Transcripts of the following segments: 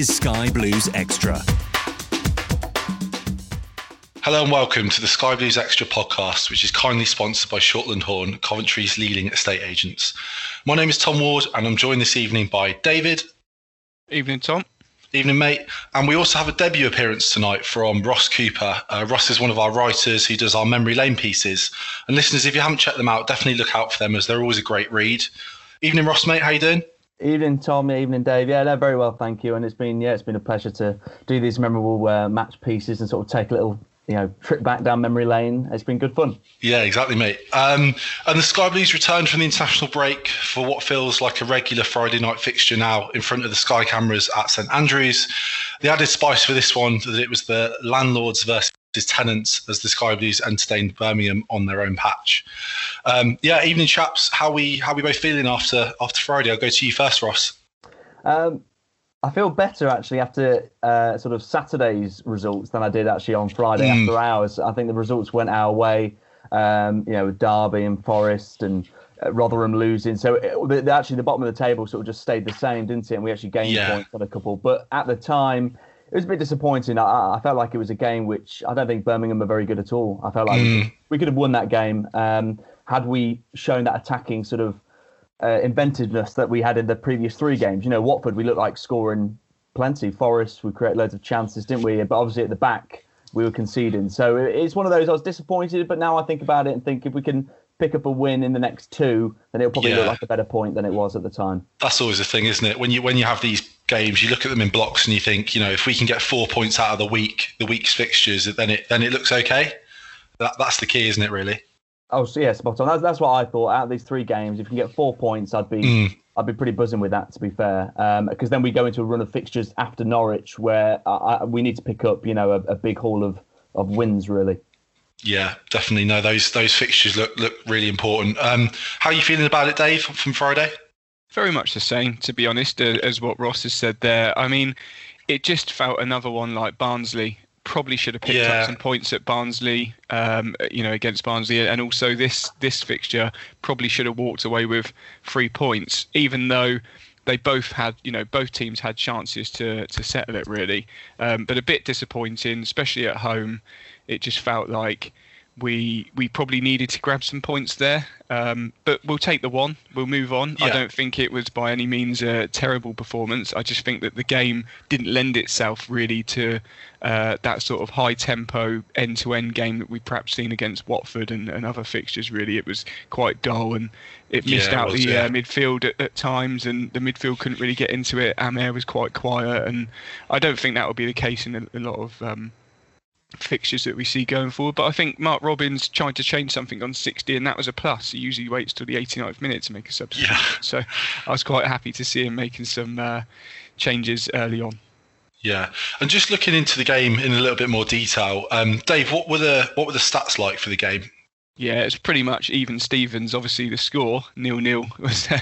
is Sky Blues Extra. Hello and welcome to the Sky Blues Extra podcast, which is kindly sponsored by Shortland Horn, Coventry's leading estate agents. My name is Tom Ward, and I'm joined this evening by David. Evening, Tom. Evening, mate. And we also have a debut appearance tonight from Ross Cooper. Uh, Ross is one of our writers who does our Memory Lane pieces. And listeners, if you haven't checked them out, definitely look out for them as they're always a great read. Evening, Ross, mate. How you doing? Evening, Tom. Evening, Dave. Yeah, no, very well, thank you. And it's been yeah, it's been a pleasure to do these memorable uh, match pieces and sort of take a little you know trip back down memory lane. It's been good fun. Yeah, exactly, mate. Um, and the Sky Blues returned from the international break for what feels like a regular Friday night fixture now in front of the Sky cameras at St Andrews. The added spice for this one that it was the landlords versus tenants as the Sky Blues entertained Birmingham on their own patch. Um, yeah, evening chaps. How we how we both feeling after after Friday? I'll go to you first, Ross. Um, I feel better actually after uh, sort of Saturday's results than I did actually on Friday Mm. after hours. I think the results went our way. Um, you know, with Derby and Forest and uh, Rotherham losing. So it, the, actually, the bottom of the table sort of just stayed the same, didn't it? And we actually gained Yeah. points on a couple. But at the time, it was a bit disappointing. I, I felt like it was a game which I don't think Birmingham are very good at all. I felt like we, could, we could have won that game um, had we shown that attacking sort of uh, inventiveness that we had in the previous three games. You know, Watford, we looked like scoring plenty. Forest, we create loads of chances, didn't we? But obviously at the back, we were conceding. So it's one of those. I was disappointed, but now I think about it and think if we can pick up a win in the next two, then it'll probably Yeah. look like a better point than it was at the time. That's always the thing, isn't it? When you when you have these games, you look at them in blocks and you think, you know, if we can get four points out of the week, the week's fixtures, then it then it looks okay. That, that's the key, isn't it? Really. Oh, so yeah, spot on. That's, that's what I thought. Out of these three games, if you can get four points, I'd be Mm. I'd be pretty buzzing with that. To be fair, because then we go into a run of fixtures after Norwich where I, I, we need to pick up, you know, a, a big haul of, of wins really. Yeah, definitely. No, those those fixtures look look really important. Um, how are you feeling about it, Dave, from Friday? Very much the same, to be honest, uh, as what Ross has said there. I mean, it just felt another one like Barnsley. Probably should have picked Yeah. up some points at Barnsley, um, you know, against Barnsley, and also this this fixture probably should have walked away with three points, even though they both had, you know, both teams had chances to to settle it really, um, but a bit disappointing, especially at home. It just felt like we we probably needed to grab some points there. Um, but we'll take the one. We'll move on. I don't think it was by any means a terrible performance. I just think that the game didn't lend itself really to uh, that sort of high tempo end to end game that we've perhaps seen against Watford and, and other fixtures. Really, it was quite dull and it Yeah, missed it out was, the yeah. uh, midfield at, at times, and the midfield couldn't really get into it. Hamer was quite quiet, and I don't think that will be the case in a, a lot of um, fixtures that we see going forward. But I think Mark Robins tried to change something on 60, and that was a plus. He usually waits till the 89th minute to make a substitution. Yeah. So I was quite happy to see him making some uh, changes early on. Yeah, and just looking into the game in a little bit more detail, um, Dave, what were the what were the stats like for the game? Yeah, it's pretty much even Stevens. Obviously, the score nil nil was uh,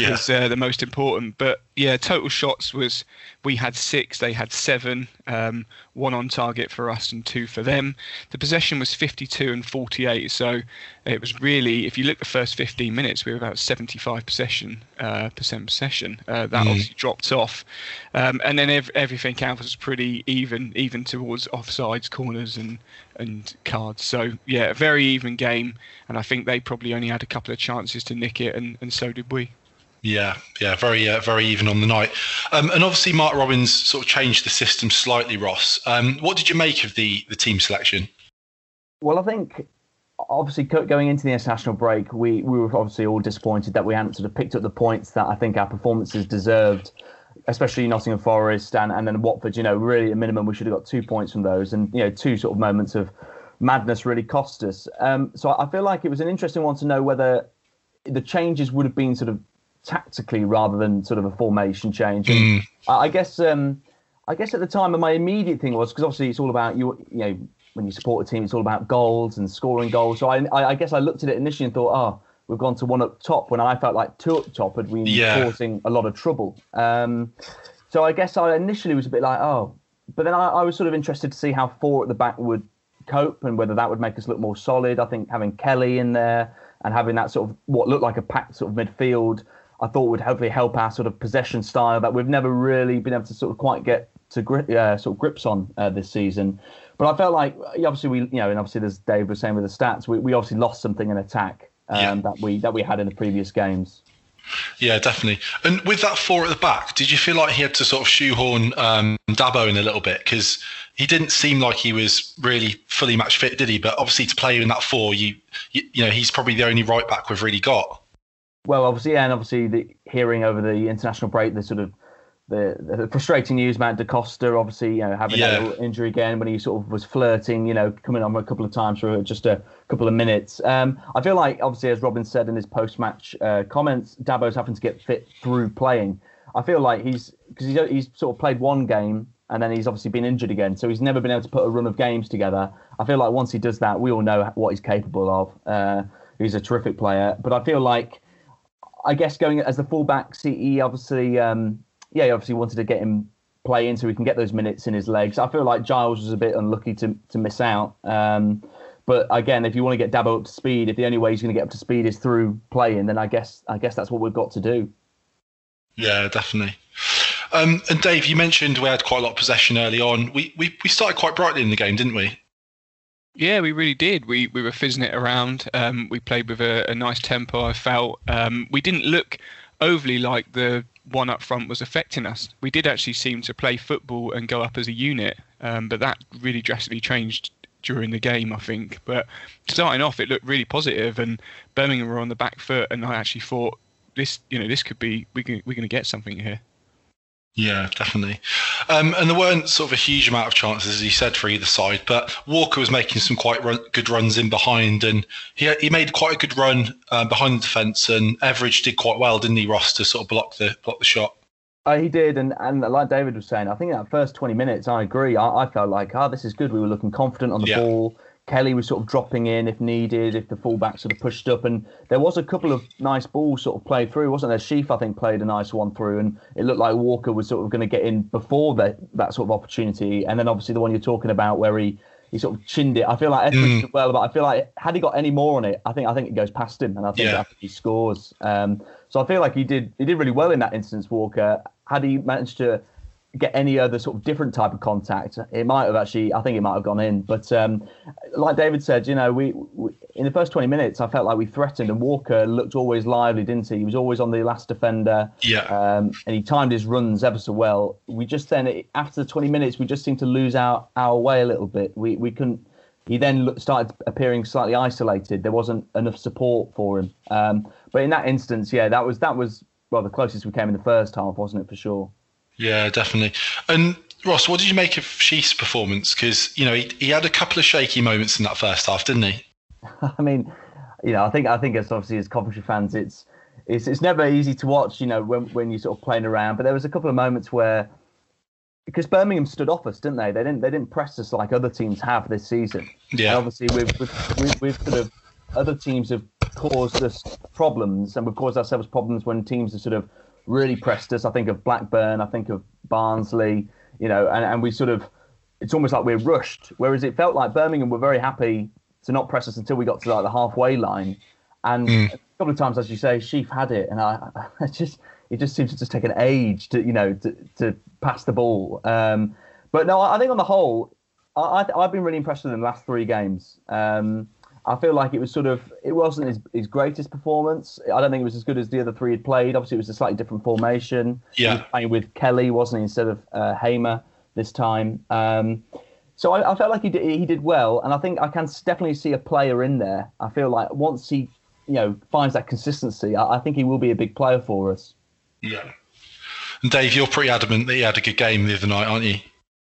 Yeah. was uh, the most important. But yeah, total shots was we had six, they had seven, um, one on target for us and two for them. The possession was 52 and 48, so it was really, if you look at the first 15 minutes, we were about 75 possession uh, percent possession. Uh, that Mm. obviously dropped off, um, and then ev- everything else was pretty even, even towards offsides, corners, and and cards. So yeah, a very even game, and I think they probably only had a couple of chances to nick it, and, and so did we. Yeah, yeah, very, uh, very even on the night. Um, and obviously, Mark Robins sort of changed the system slightly. Ross, um, what did you make of the the team selection? Well, I think obviously going into the international break, we, we were obviously all disappointed that we hadn't sort of picked up the points that I think our performances deserved, especially Nottingham Forest and, and then Watford. You know, really at minimum we should have got two points from those, and you know, two sort of moments of madness really cost us. Um, so I feel like it was an interesting one to know whether the changes would have been sort of tactically rather than sort of a formation change. And I I guess um, I guess at the time, my immediate thing was because obviously it's all about you. You know, when you support a team, it's all about goals and scoring goals. So I, I, I guess I looked at it initially and thought, oh, we've gone to one up top when I felt like two up top had been Yeah. causing a lot of trouble. Um, so I guess I initially was a bit like, oh, but then I, I was sort of interested to see how four at the back would cope and whether that would make us look more solid. I think having Kelly in there and having that sort of what looked like a packed sort of midfield, I thought would hopefully help our sort of possession style that we've never really been able to sort of quite get to grip, uh, sort of grips on uh, this season. But I felt like obviously we, you know, and obviously as Dave was saying with the stats, we, we obviously lost something in attack um, that we that we had in the previous games. Yeah, definitely. And with that four at the back, did you feel like he had to sort of shoehorn um, Dabo in a little bit because he didn't seem like he was really fully match fit, did he? But obviously, to play in that four, you you, you know, he's probably the only right back we've really got. Well, obviously, yeah, and obviously the hearing over the international break, the sort of the, the frustrating news about Da Costa, obviously, you know, having Yeah. that injury again when he sort of was flirting, you know, coming on a couple of times for just a couple of minutes. Um, I feel like, obviously, as Robin said in his post-match uh, comments, Dabo's having to get fit through playing. I feel like he's because he's, he's sort of played one game and then he's obviously been injured again, so he's never been able to put a run of games together. I feel like once he does that, we all know what he's capable of. Uh, he's a terrific player, but I feel like I guess going as the fullback, CE obviously, um, yeah, he obviously wanted to get him playing so he can get those minutes in his legs. I feel like Giles was a bit unlucky to to miss out. Um, but again, if you want to get Dabo up to speed, if the only way he's going to get up to speed is through playing, then I guess I guess that's what we've got to do. Yeah, definitely. Um, and Dave, you mentioned we had quite a lot of possession early on. We we, we started quite brightly in the game, didn't we? Yeah, we really did. We we were fizzing it around. Um, we played with a, a nice tempo. I felt um, we didn't look overly like the one up front was affecting us. We did actually seem to play football and go up as a unit, um, but that really drastically changed during the game, I think. But starting off, it looked really positive, and Birmingham were on the back foot, and I actually thought this, you know, this could be we can, we're going to get something here. Yeah, definitely. Um, and there weren't sort of a huge amount of chances, as you said, for either side. But Walker was making some quite run, good runs in behind, and he he made quite a good run uh, behind the defence. And Etheridge did quite well, didn't he, Ross, to sort of block the block the shot? Uh, he did, and, and like David was saying, I think that first 20 minutes, I agree. I, I felt like, oh, this is good. We were looking confident on the Yeah. ball. Kelly was sort of dropping in if needed, if the fullback sort of pushed up. And there was a couple of nice balls sort of played through, wasn't there? Sheaf, I think, played a nice one through, and it looked like Walker was sort of going to get in before that, that sort of opportunity. And then obviously the one you're talking about where he, he sort of chinned it. I feel like Etheridge did well, but I feel like had he got any more on it, I think I think it goes past him, and I think Yeah. He scores. Um, so I feel like he did he did really well in that instance, Walker. Had he managed to get any other sort of different type of contact, it might have actually. I think it might have gone in. But um, like David said, you know, we, we in the first 20 minutes, I felt like we threatened, and Walker looked always lively, didn't he? He was always on the last defender. Yeah. Um, and he timed his runs ever so well. We just then, after the 20 minutes, we just seemed to lose our, our way a little bit. We we couldn't. He then started appearing slightly isolated. There wasn't enough support for him. Um, but in that instance, yeah, that was that was well the closest we came in the first half, wasn't it for sure? Yeah, definitely. And Ross, what did you make of Sheaf's performance? Because you know he, he had a couple of shaky moments in that first half, didn't he? I mean, you know, I think I think as obviously as Coventry fans, it's it's it's never easy to watch, you know, when when you're sort of playing around. But there was a couple of moments where because Birmingham stood off us, didn't they? They didn't they didn't press us like other teams have this season. Yeah. And obviously, we've, we've, we've, we've sort of other teams have caused us problems, and we've caused ourselves problems when teams have sort of really pressed us. I think of Blackburn, I think of Barnsley, you know, and, and we sort of it's almost like we're rushed. Whereas it felt like Birmingham were very happy to not press us until we got to like the halfway line. And Mm. a couple of times, as you say, Sheaf had it, and I, I just it just seems to just take an age to you know to, to pass the ball. Um, but no, I think on the whole, I, I've been really impressed with him the last three games. Um, I feel like it was sort of it wasn't his, his greatest performance. I don't think it was as good as the other three had played. Obviously, it was a slightly different formation. He Yeah. was playing with Kelly, wasn't he, instead of uh, Hamer this time. Um, so I, I felt like he did, he did well, and I think I can definitely see a player in there. I feel like once he, you know, finds that consistency, I, I think he will be a big player for us. Yeah. And Dave, you're pretty adamant that he had a good game the other night, aren't you?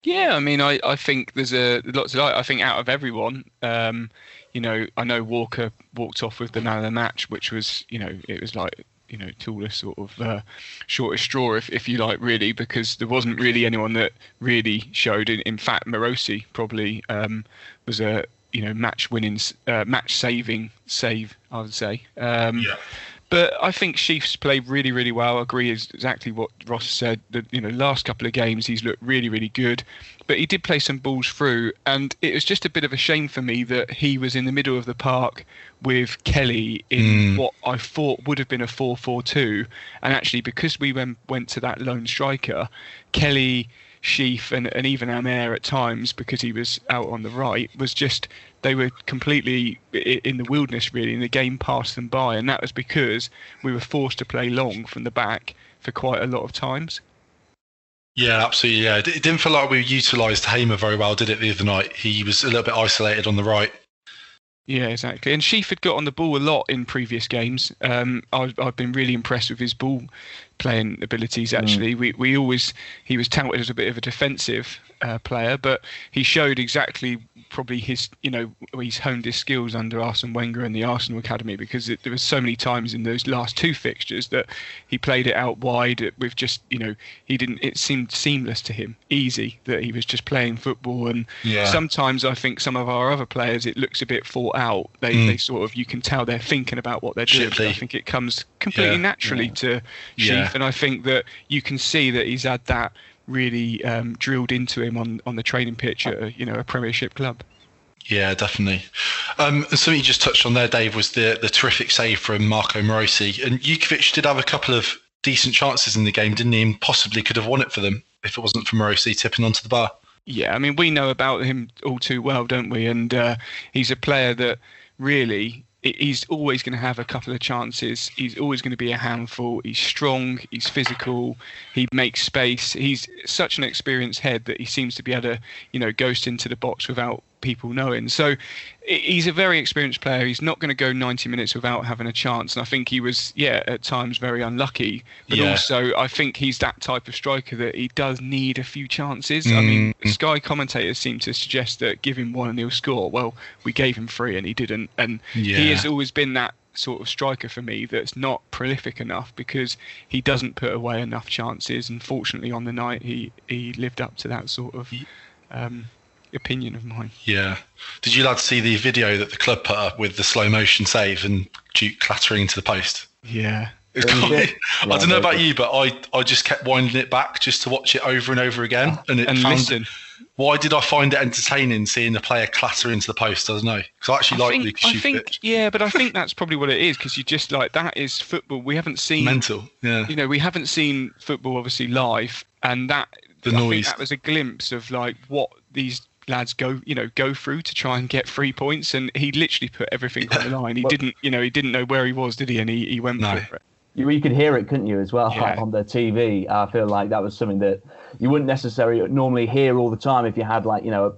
Yeah, I mean, I, I think there's a lots like. I think out of everyone, um, you know, I know Walker walked off with the man of the match, which was, you know, it was like, you know, tallest sort of uh, shortest straw, if, if you like, really, because there wasn't really anyone that really showed. In, in fact, Marosi probably um, was a, you know, match winning, uh, match saving save, I would say. Um, Yeah. But I think Sheaf's played really, really well. I agree is exactly what Ross said. That you know, last couple of games he's looked really, really good. But he did play some balls through, and it was just a bit of a shame for me that he was in the middle of the park with Kelly in Mm. what I thought would have been a 4-4-2, and actually because we went went to that lone striker, Kelly. Sheaf and, and even Hamer at times because he was out on the right was just they were completely in the wilderness really and the game passed them by and that was because we were forced to play long from the back for quite a lot of times. Yeah, absolutely. Yeah, it didn't feel like we utilised Hamer very well, did it? The other night, he was a little bit isolated on the right. Yeah, exactly. And Sheaf had got on the ball a lot in previous games. Um, I've, I've been really impressed with his ball playing abilities. Actually, we we always he was touted as a bit of a defensive uh, player, but he showed exactly probably his you know he's honed his skills under Arsene Wenger and the Arsenal academy because it, there were so many times in those last two fixtures that he played it out wide with just you know he didn't it seemed seamless to him easy that he was just playing football and Yeah. sometimes I think some of our other players it looks a bit thought out they Mm. they sort of you can tell they're thinking about what they're doing. I think it comes completely Yeah. naturally to Sheaf Yeah. and I think that you can see that he's had that really um, drilled into him on, on the training pitch at a, you know a Premiership club. Yeah, definitely. Um, and something you just touched on there, Dave, was the the terrific save from Marko Marosi. And Jutkiewicz did have a couple of decent chances in the game, didn't he? And possibly could have won it for them if it wasn't for Morosi tipping onto the bar. Yeah, I mean we know about him all too well, don't we? And uh, he's a player that really he's always going to have a couple of chances. He's always going to be a handful. He's strong. He's physical. He makes space. He's such an experienced head that he seems to be able to, you know, ghost into the box without people knowing. So he's a very experienced player. He's not going to go 90 minutes without having a chance. And I think he was, yeah, at times very unlucky. But Yeah. also, I think he's that type of striker that he does need a few chances. I mean, Mm. Sky commentators seem to suggest that give him one and he'll score. Well, we gave him three and he didn't. And he has always been that sort of striker for me that's not prolific enough because he doesn't put away enough chances. And fortunately, on the night, he, he lived up to that sort of um, opinion of mine. Yeah. Did you lads see the video that the club put up with the slow motion save and Duke clattering into the post? Yeah. It's Very quite- good. I don't know about you, but I, I just kept winding it back just to watch it over and over again. And it And found, listen. why did I find it entertaining seeing the player clatter into the post? I don't know. Because I actually I like think, Lucas I think, Jutkiewicz. yeah, but I think that's probably what it is because you just like that is football. We haven't seen Mental. Yeah. you know, we haven't seen football obviously live, and that The I think noise. that was a glimpse of like what these lads go, you know, go through to try and get three points, and he literally put everything on the line. He Well- didn't, you know, he didn't know where he was, did he? And he, he went No. for it. You, you could hear it, couldn't you, as well Yeah. on the TV? I feel like that was something that you wouldn't necessarily normally hear all the time if you had like you know, a,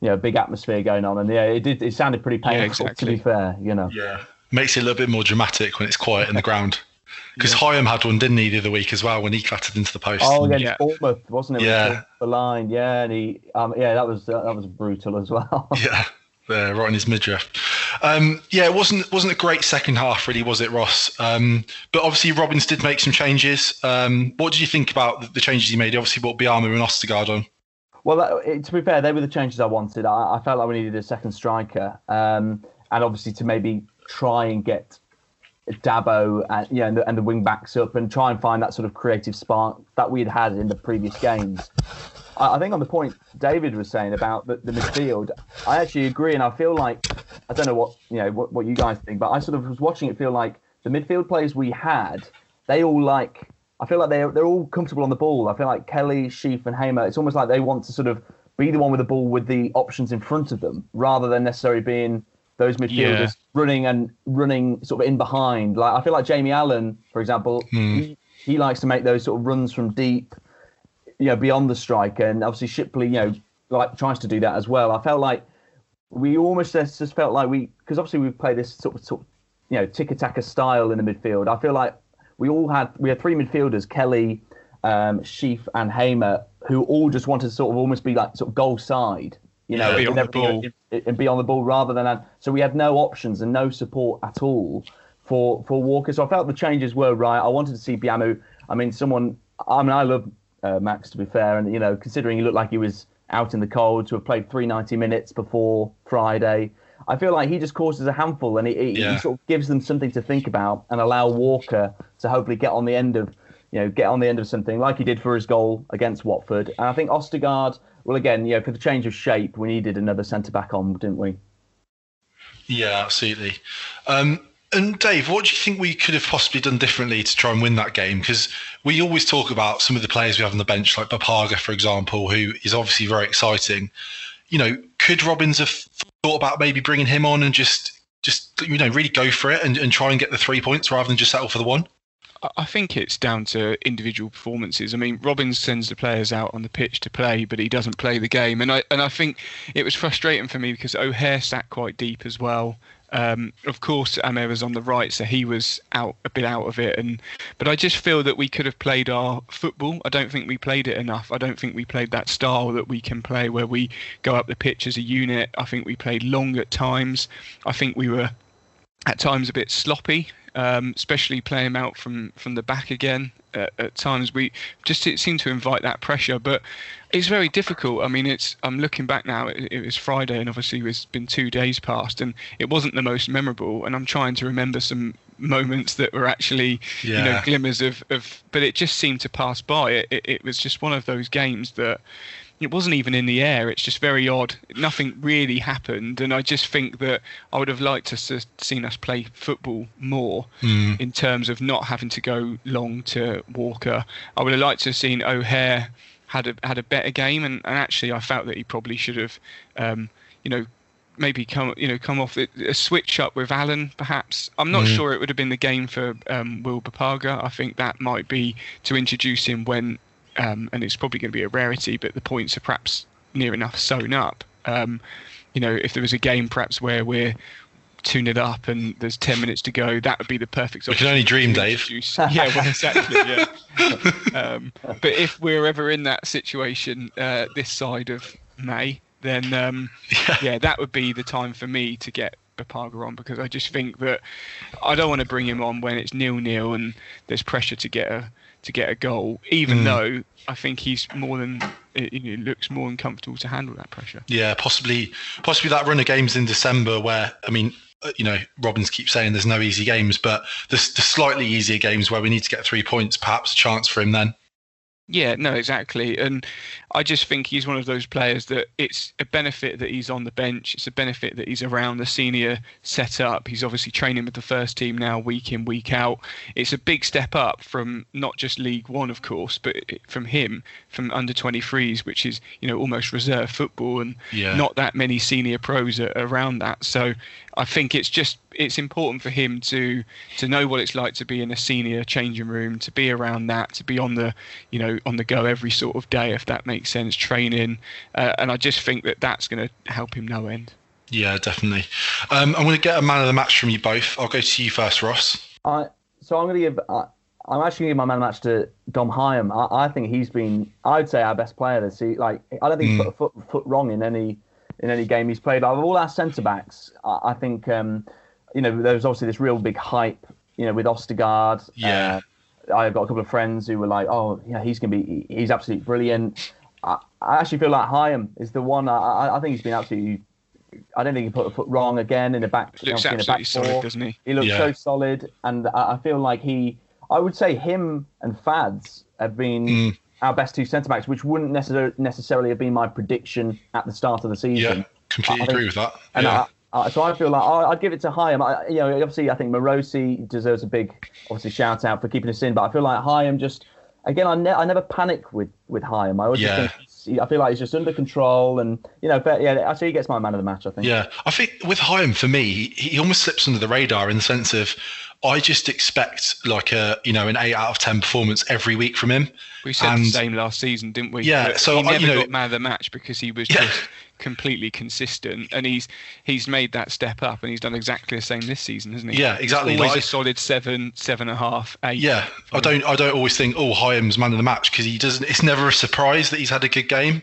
you know, a big atmosphere going on. And yeah, it did. It sounded pretty painful. exactly. To be fair, you know. Yeah. Makes it a little bit more dramatic when it's quiet in the ground. Because Hyam had one, didn't he, the other week as well when he clattered into the post. Oh, mm, against Yeah. Bournemouth, wasn't it? Yeah. The line, yeah, and he, um, yeah, that was uh, that was brutal as well. Yeah, there, right in his midriff. Um, yeah, it wasn't wasn't a great second half, really, was it, Ross? Um, but obviously, Robins did make some changes. Um, what did you think about the, changes he made? He obviously brought Biamou and Østigård on. Well, that, to be fair, they were the changes I wanted. I, I felt like we needed a second striker, um, and obviously to maybe try and get Dabo and you know, and the, and the wing backs up and try and find that sort of creative spark that we had had in the previous games. I, think on the point David was saying about the, the, midfield, I actually agree, and I feel like I don't know what you know what, what you guys think, but I sort of was watching it feel like the midfield players we had, they all like. I feel like they're they're all comfortable on the ball. I feel like Kelly, Sheaf, and Hamer. It's almost like they want to sort of be the one with the ball with the options in front of them, rather than necessarily being those midfielders yeah. running and running sort of in behind. Like I feel like Jamie Allen, for example, hmm. he, he likes to make those sort of runs from deep, you know, beyond the striker, and obviously Shipley, you know, like tries to do that as well. I felt like we almost just felt like we because obviously we play this sort of, sort of you know tiki-taka style in the midfield. I feel like we all had we had three midfielders, Kelly, um, Sheaf, and Hamer, who all just wanted to sort of almost be like sort of goal side you know, yeah, be on the ball. and be on the ball rather than so we had no options and no support at all for for Walker. So I felt the changes were right. I wanted to see Biamou. I mean, someone. I mean, I love uh, Max to be fair, and you know, considering he looked like he was out in the cold to have played three ninety minutes before Friday. I feel like he just causes a handful, and he, he, yeah. he sort of gives them something to think about, and allow Walker to hopefully get on the end of, you know, get on the end of something like he did for his goal against Watford. And I think Østigård well, again, you know, for the change of shape, we needed another centre back on, didn't we? Yeah, absolutely. Um, and Dave, what do you think we could have possibly done differently to try and win that game? Because we always talk about some of the players we have on the bench, like Bapaga, for example, who is obviously very exciting. You know, could Robins have thought about maybe bringing him on and just, just you know, really go for it and, and try and get the three points rather than just settle for the one? I think it's down to individual performances. I mean, Robins sends the players out on the pitch to play, but he doesn't play the game. And I and I think it was frustrating for me because O'Hare sat quite deep as well. Um, of course, Hamer was on the right, so he was out a bit out of it. And but I just feel that we could have played our football. I don't think we played it enough. I don't think we played that style that we can play, where we go up the pitch as a unit. I think we played long at times. I think we were at times a bit sloppy um, especially playing him out from from the back again. Uh, at times we just it seemed to invite that pressure, but it's very difficult. I mean, it's I'm looking back now. It, it was Friday, and obviously it's been two days past, and it wasn't the most memorable. And I'm trying to remember some moments that were actually yeah. you know glimmers of, of but it just seemed to pass by it, it, it was just one of those games that it wasn't even in the air. It's just very odd. Nothing really happened, and I just think that I would have liked to have seen us play football more mm. in terms of not having to go long to Walker. I would have liked to have seen O'Hare had a had a better game, and, and actually I felt that he probably should have, um, you know, maybe come you know come off a switch up with Allen perhaps. I'm not mm. sure it would have been the game for um, Will Bapaga. I think that might be to introduce him when um, and it's probably going to be a rarity, but the points are perhaps near enough sewn up. Um, you know, if there was a game perhaps where we're tune it up and there's 10 minutes to go that would be the perfect we can only dream dave yeah well exactly yeah um, but if we're ever in that situation uh, this side of may then um, yeah. yeah. that would be the time for me to get Bapaga on because I just think that I don't want to bring him on when it's nil nil and there's pressure to get a to get a goal, even mm. though I think he's more than it, looks more than comfortable to handle that pressure. Yeah, possibly, possibly that run of games in December where I mean, uh, you know, Robins keeps saying there's no easy games, but the, the slightly easier games where we need to get three points, perhaps a chance for him then. Yeah, no, exactly. And I just think he's one of those players that it's a benefit that he's on the bench. It's a benefit that he's around the senior setup. He's obviously training with the first team now, week in, week out. It's a big step up from not just League One, of course, but from him, from under 23s, which is, you know, almost reserve football and yeah. not that many senior pros around that. So I think it's just it's important for him to to know what it's like to be in a senior changing room, to be around that, to be on the you know on the go every sort of day, if that makes sense, training, uh, and I just think that that's going to help him no end. Yeah, definitely. Um, I'm going to get a man of the match from you both. I'll go to you first, Ross. Uh, so I'm going to give. Uh, I'm actually giving my man of the match to Dom Hyam. I, I, think he's been, I'd say, our best player this season. Like, I don't think mm. he's put a foot, foot wrong in any in any game he's played. Out of all our centre backs, I, I think um, you know there was obviously this real big hype, you know, with Østigård. Yeah. Uh, I've got a couple of friends who were like, "Oh, yeah, he's gonna be, he's absolutely brilliant." I, I actually feel like Hyam is the one. I, I think he's been absolutely. I don't think he put a foot wrong again in the back. Looks in the absolutely back solid, four. doesn't he? He looks Yeah. so solid, and I I feel like he. I would say him and Fads have been Mm. our best two centre backs, which wouldn't necessar- necessarily have been my prediction at the start of the season. Yeah, completely I agree with that. And Yeah. I, I, so I feel like I, I'd give it to Hyam. I, you know, obviously I think Marosi deserves a big, obviously shout out for keeping us in. But I feel like Hyam just, again, I, ne- I never panic with with Hyam. I always just Yeah. think I feel like he's just under control, and you know, fair, yeah, actually he gets my man of the match. I think. Yeah, I think with Hyam for me, he, he almost slips under the radar in the sense of I just expect like a you know an eight out of ten performance every week from him. We said And- the same last season, didn't we? Yeah, But so he I- never you know- got man of the match because he was Yeah. just completely consistent, and he's he's made that step up, and he's done exactly the same this season, hasn't he? Yeah, exactly. Always Like- a solid seven, seven and a half, eight. Yeah, I don't I don't always think oh Hyam's man of the match because he doesn't. It's never a surprise that he's had a good game.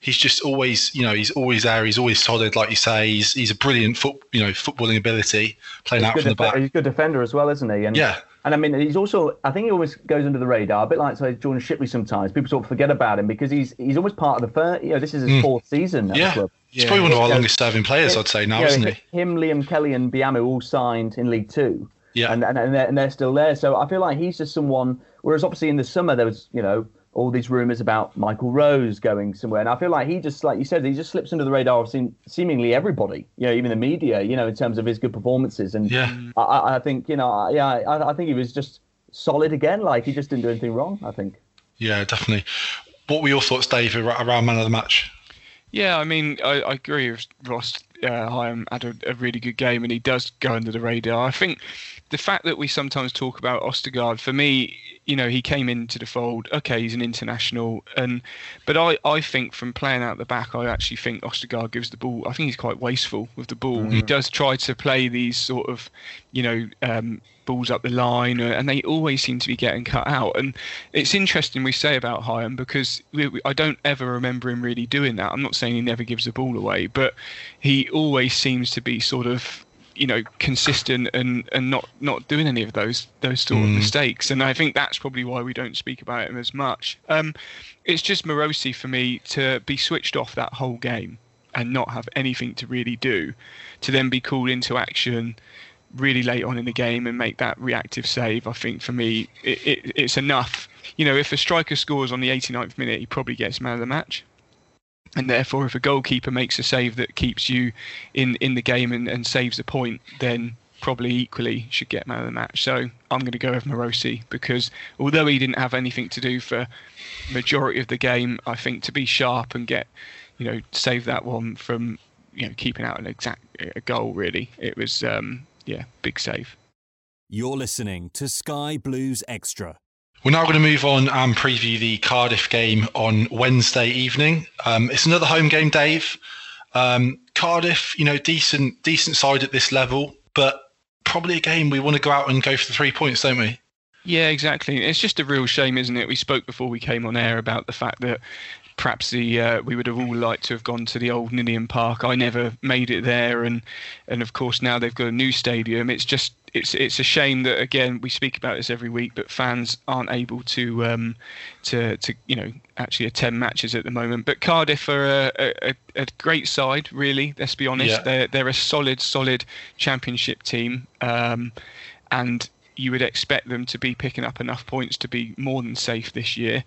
He's just always you know he's always there. He's always solid, like you say. He's he's a brilliant foot you know footballing ability playing He's out from the def- back. He's a good defender as well, isn't he? And, Yeah. And I mean, he's also. I think he always goes under the radar, a bit like say Jordan Shipley. Sometimes people sort of forget about him because he's he's almost part of the first. You know, this is his Mm. fourth season at the Yeah, club. he's probably one of our You know, longest serving players, I'd say now, you know, isn't he? Him, Liam Kelly, and Biamou all signed in League Two. Yeah. and and, and, they're, and they're still there. So I feel like he's just someone. Whereas obviously in the summer there was you know all these rumours about Michael Rose going somewhere, and I feel like he just like you said he just slips under the radar of seem, seemingly everybody. You know, even the media. You know, in terms of his good performances, and Yeah. I- I, I think you know, yeah, I, I think he was just solid again. Like he just didn't do anything wrong. I think. Yeah, definitely. What were your thoughts, Dave, ar- around man of the match? Yeah, I mean, I, I agree with Ross. Uh, Hyam had a, a really good game, and he does go under the radar. I think the fact that we sometimes talk about Østigård, for me, you know, he came into the fold. Okay, he's an international, and but I, I think from playing out the back, I actually think Østigård gives the ball. I think he's quite wasteful with the ball. He does try to play these sort of, you know, um, balls up the line, uh, and they always seem to be getting cut out. And it's interesting we say about Hyam because we, we, I don't ever remember him really doing that. I'm not saying he never gives the ball away, but he always seems to be sort of you know consistent and and not not doing any of those those sort of mistakes and i think that's probably why we don't speak about him as much um it's just marosi for me to be switched off that whole game and not have anything to really do to then be called into action really late on in the game and make that reactive save i think for me it, it, it's enough. You know if a striker scores on the 89th minute he probably gets man of the match. And therefore if a goalkeeper makes a save that keeps you in in the game and, and saves a point then probably equally should get man of the match. So i'm going to go with marosi because although he didn't have anything to do for majority of the game i think to be sharp and get you know save that one from you know keeping out an exact a goal really it was um yeah big save You're listening to Sky Blues Extra. We're now going to move on and preview the Cardiff game on Wednesday evening. Um, it's another home game, Dave. Um, Cardiff, you know, decent, decent side at this level, but probably a game we want to go out and go for the three points, don't we? Yeah, exactly. It's just a real shame, isn't it? We spoke before we came on air about the fact that perhaps the uh, we would have all liked to have gone to the old Ninian Park. I never made it there, and and of course now they've got a new stadium. It's just it's it's a shame that again we speak about this every week, but fans aren't able to um, to to you know actually attend matches at the moment. But Cardiff are a, a, a great side, really. Let's be honest. Yeah. They're they're a solid solid championship team, um, and you would expect them to be picking up enough points to be more than safe this year.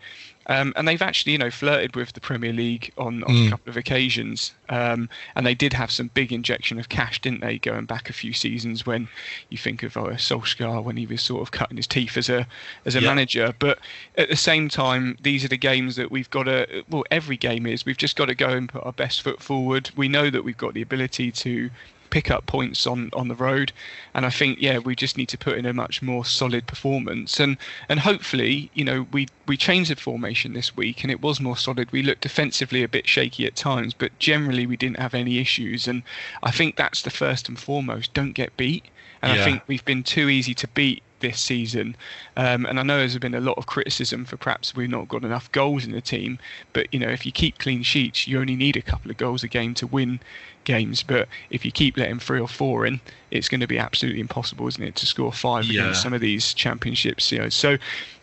Um, and they've actually, you know, flirted with the Premier League on, on a Mm. couple of occasions. Um, and they did have some big injection of cash, didn't they, going back a few seasons when you think of uh, Solskjaer when he was sort of cutting his teeth as a as a Yeah. manager. But at the same time, these are the games that we've got to. Well, every game is. We've just got to go and put our best foot forward. We know that we've got the ability to pick up points on on the road. And i think yeah we just need to put in a much more solid performance. And and hopefully you know we we changed the formation this week and it was more solid. We looked defensively a bit shaky at times but generally we didn't have any issues. And i think that's the first and foremost. Don't get beat. And Yeah. i think we've been too easy to beat this season. Um, and I know there's been a lot of criticism for perhaps we've not got enough goals in the team. But you know, if you keep clean sheets, you only need a couple of goals a game to win games. But if you keep letting three or four in, it's going to be absolutely impossible, isn't it, to score five Yeah. against some of these championships? You know, so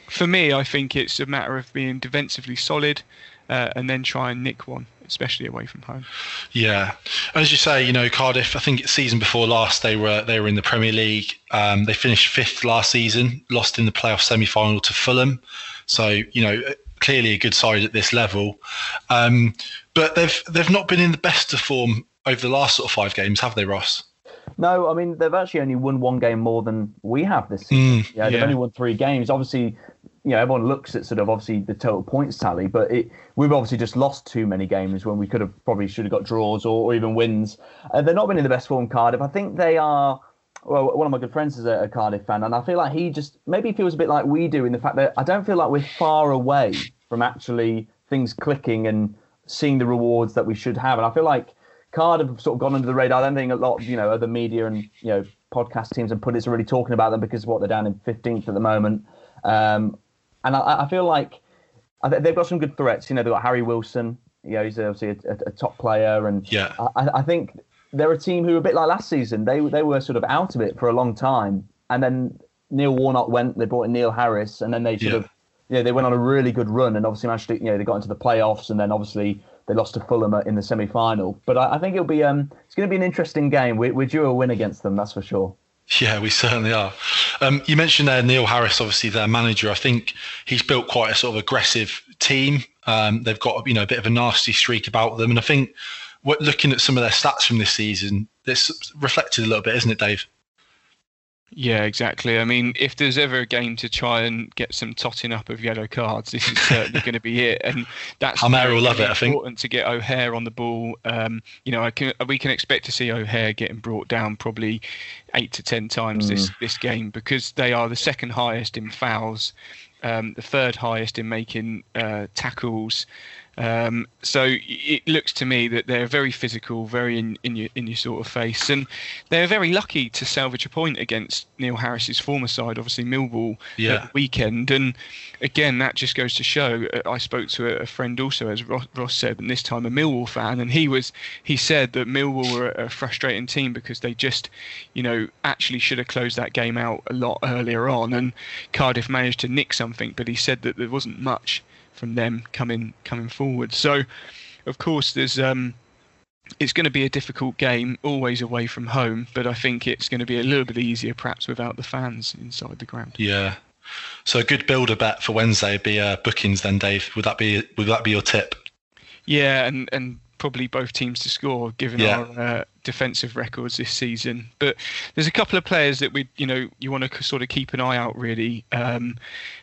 for me, I think it's a matter of being defensively solid uh, and then try and nick one, especially away from home. Yeah, as you say, you know Cardiff. I think it's season before last they were they were in the Premier League. Um, they finished fifth last season, lost in the playoff semi final to Fulham. So you know clearly a good side at this level, um, but they've they've not been in the best of form over the last sort of five games, have they, Ross? No, I mean they've actually only won one game more than we have this season. Mm, yeah, they've yeah. only won three games. Obviously, you know everyone looks at sort of obviously the total points tally, but it, we've obviously just lost too many games when we could have probably should have got draws or, or even wins. Uh, they're not been in the best form, Cardiff. I think they are. Well, one of my good friends is a, a Cardiff fan, and I feel like he just maybe feels a bit like we do in the fact that I don't feel like we're far away from actually things clicking and seeing the rewards that we should have. And I feel like Cardiff have sort of gone under the radar. I don't think a lot you know other media and you know podcast teams and pundits are really talking about them because of what they're down in 15th at the moment. Um, and I, I feel like they've got some good threats. You know, they've got Harry Wilson. You know, he's obviously a, a, a top player, and Yeah. I, I think they're a team who are a bit like last season. They they were sort of out of it for a long time, and then Neil Warnock went. They brought in Neil Harris, and then they sort Yeah. of you know, they went on a really good run, and obviously managed to you know they got into the playoffs, and then obviously they lost to Fulham in the semi final. But I, I think it'll be um it's going to be an interesting game. We, we're due a win against them, that's for sure. Yeah, we certainly are. Um, you mentioned there Neil Harris, obviously their manager. I think he's built quite a sort of aggressive team. Um, they've got you know a bit of a nasty streak about them, and I think looking at some of their stats from this season, this reflected a little bit, isn't it, Dave? Yeah, exactly. I mean, if there's ever a game to try and get some totting up of yellow cards, this is certainly going to be it. And that's very, will love it, I think. important to get O'Hare on the ball. Um, you know, I can we can expect to see O'Hare getting brought down probably eight to ten times this this game because they are the second highest in fouls, um, the third highest in making uh, tackles. Um, so it looks to me that they're very physical, very in, in your in your sort of face, and they're very lucky to salvage a point against Neil Harris's former side, obviously Millwall, Yeah. at the weekend. And again, that just goes to show. uh, I spoke to a, friend also, as Ross, Ross said, and this time a Millwall fan, and he was he said that Millwall were a frustrating team because they just, you know, actually should have closed that game out a lot earlier on, and Cardiff managed to nick something, but he said that there wasn't much from them coming coming forward. So, of course, there's um, it's going to be a difficult game, always away from home, but I think it's going to be a little bit easier, perhaps without the fans inside the ground. Yeah. So a good builder bet for Wednesday would be uh, bookings. Then, Dave, would that be would that be your tip? Yeah, and and probably both teams to score, given Yeah. our uh, defensive records this season. But there's a couple of players that we, you know, you want to sort of keep an eye out. Really, um,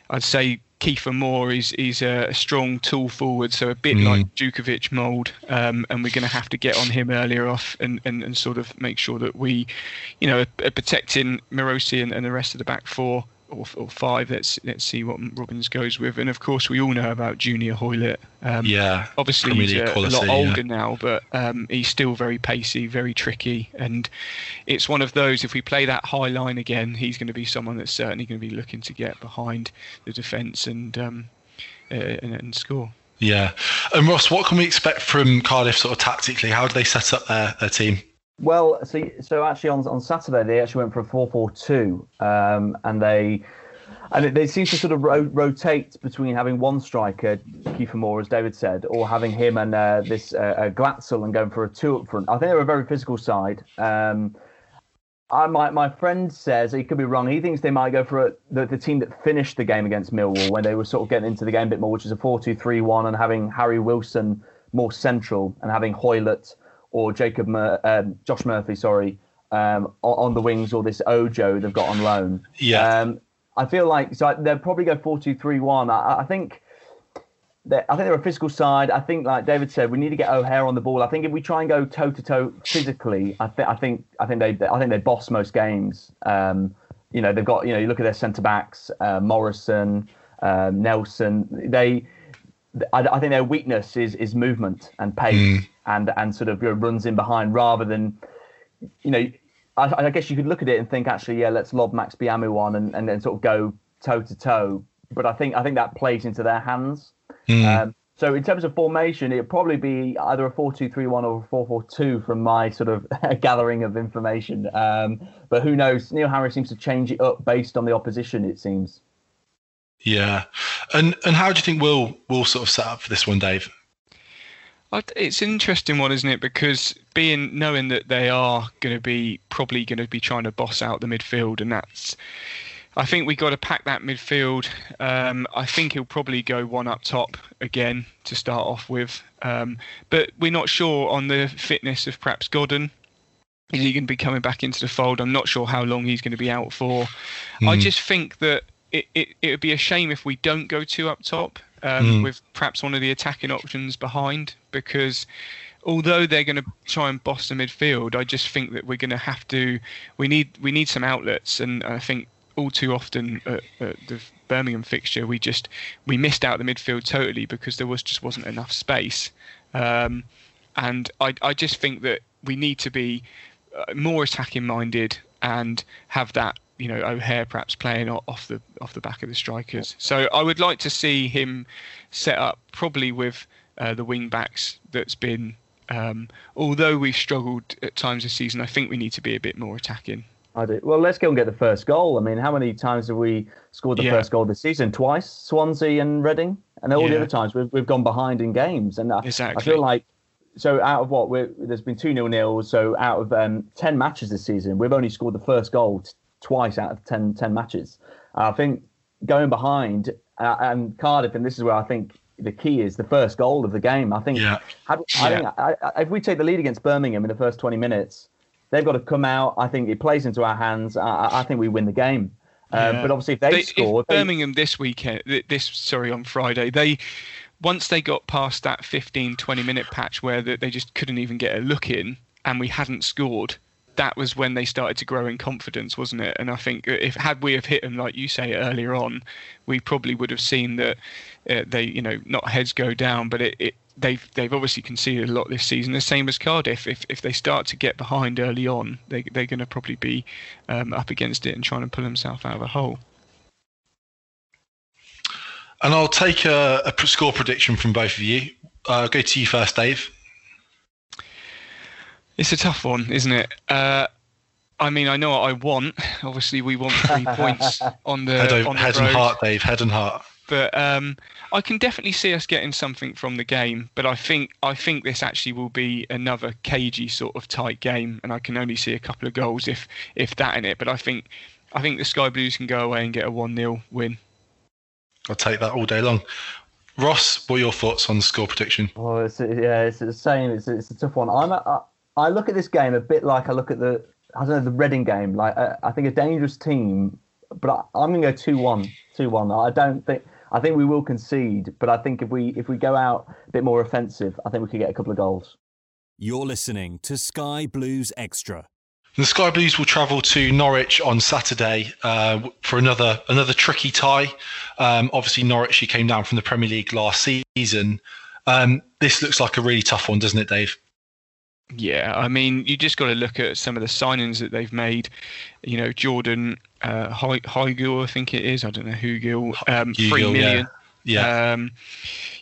I'd say Kiefer Moore is is a, strong tool forward, so a bit Mm. like Jutkiewicz mould, um, and we're going to have to get on him earlier off and, and, and sort of make sure that we, you know, are, are protecting Marosi and, and the rest of the back four. Or, or five. Let's let's see what Robins goes with, and of course we all know about Junior Hoilett. Um, Yeah, obviously he's a, a quality, lot yeah. older now, but um, he's still very pacey, very tricky, and it's one of those. If we play that high line again, he's going to be someone that's certainly going to be looking to get behind the defence and, um, uh, and and score. Yeah. And Ross, what can we expect from Cardiff sort of tactically? How do they set up their, their team? Well, so so actually on on Saturday they actually went for a four four two, um, and they and it, they seem to sort of ro- rotate between having one striker, Kiefer Moore, as David said, or having him and uh, this uh, uh, Glatzel and going for a two up front. I think they're a very physical side. Um, I, my my friend says he could be wrong. He thinks they might go for a, the the team that finished the game against Millwall when they were sort of getting into the game a bit more, which is a four two three one, and having Harry Wilson more central and having Hoilett or Jacob Mur- um, Josh Murphy, sorry, um, on, the wings, or this Ojo they've got on loan. Yeah. Um, I feel like so they'll probably go four two three one. I, I think. they're- I think they're a physical side. I think, like David said, we need to get O'Hare on the ball. I think if we try and go toe to toe physically, I think I think I think they I think they boss most games. Um, you know, they've got you know you look at their centre backs, uh, Morrison, uh, Nelson. They, I, I think their weakness is is movement and pace and and sort of you know, runs in behind rather than, you know, I, I, guess you could look at it and think, actually, yeah, let's lob Max Biamou on and, and then sort of go toe to toe. But I think I think that plays into their hands. Mm. Um, so in terms of formation, it'd probably be either a 4-2-3-1 or a 4-4-2 from my sort of gathering of information. Um, but who knows? Neil Harris seems to change it up based on the opposition. It seems. Yeah, and and how do you think we'll will sort of set up for this one, Dave? It's an interesting one, isn't it? Because being knowing that they are going to be probably going to be trying to boss out the midfield, and that's, I think we got to pack that midfield. Um, I think he'll probably go one up top again to start off with, um, but we're not sure on the fitness of perhaps Godden. Is he going to be coming back into the fold? I'm not sure how long he's going to be out for. Mm. I just think that it, it, it would be a shame if we don't go two up top um, mm. with perhaps one of the attacking options behind because although they're going to try and boss the midfield, I just think that we're going to have to. We need we need some outlets, and I think all too often at, at, the Birmingham fixture, we just we missed out the midfield totally because there was just wasn't enough space. Um, and I I just think that we need to be uh, more attacking minded and have that you know O'Hare perhaps playing off the off the back of the strikers. So I would like to see him set up probably with uh, the wing backs. That's been um, although we've struggled at times this season, I think we need to be a bit more attacking. I do. Well, let's go and get the first goal. I mean, how many times have we scored the yeah. first goal this season? Twice, Swansea and Reading, and all yeah. the other times we've, we've gone behind in games. And I, exactly. I feel like so out of what we're, there's been two nil nils. So out of um, ten matches this season, we've only scored the first goal twice out of 10, 10 matches. Uh, I think going behind uh, and Cardiff, and this is where I think the key is the first goal of the game. I think, yeah. had, I yeah. think I, I, if we take the lead against Birmingham in the first 20 minutes, they've got to come out. I think it plays into our hands. I, I think we win the game. Um, yeah. But obviously, if they, they score, if Birmingham this weekend, this sorry on Friday, they once they got past that 15, 20 minute patch where they just couldn't even get a look in, and we hadn't scored that was when they started to grow in confidence, wasn't it? And I think if had we have hit them like you say earlier on, we probably would have seen that uh, they, you know, not heads go down, but it, it they've they've obviously conceded a lot this season. The same as Cardiff. If if they start to get behind early on, they they're going to probably be um, up against it and trying to pull themselves out of a hole. And I'll take a, a score prediction from both of you. Uh, I'll go to you first, Dave. It's a tough one, isn't it? Uh, I mean, I know what I want. Obviously, we want three points on the head, on the head road. and heart, Dave. Head and heart. But um, I can definitely see us getting something from the game. But I think I think this actually will be another cagey sort of tight game, and I can only see a couple of goals if if that in it. But I think I think the Sky Blues can go away and get a one 0 win. I'll take that all day long. Ross, what are your thoughts on the score prediction? Oh, it's, yeah, it's the same. It's, it's a tough one. I'm a, I look at this game a bit like I look at the I don't know the Reading game. Like uh, I think a dangerous team, but I, am going to go two one, two one. I don't think I think we will concede, but I think if we if we go out a bit more offensive, I think we could get a couple of goals. You're listening to Sky Blues Extra. The Sky Blues will travel to Norwich on Saturday uh, for another another tricky tie. Um, obviously, Norwich she came down from the Premier League last season. Um, this looks like a really tough one, doesn't it, Dave? Yeah, I mean, you just got to look at some of the signings that they've made. You know, Jordan uh, Hugill, I think it is. I don't know who Hugill. Um, three million. Yeah. yeah. Um,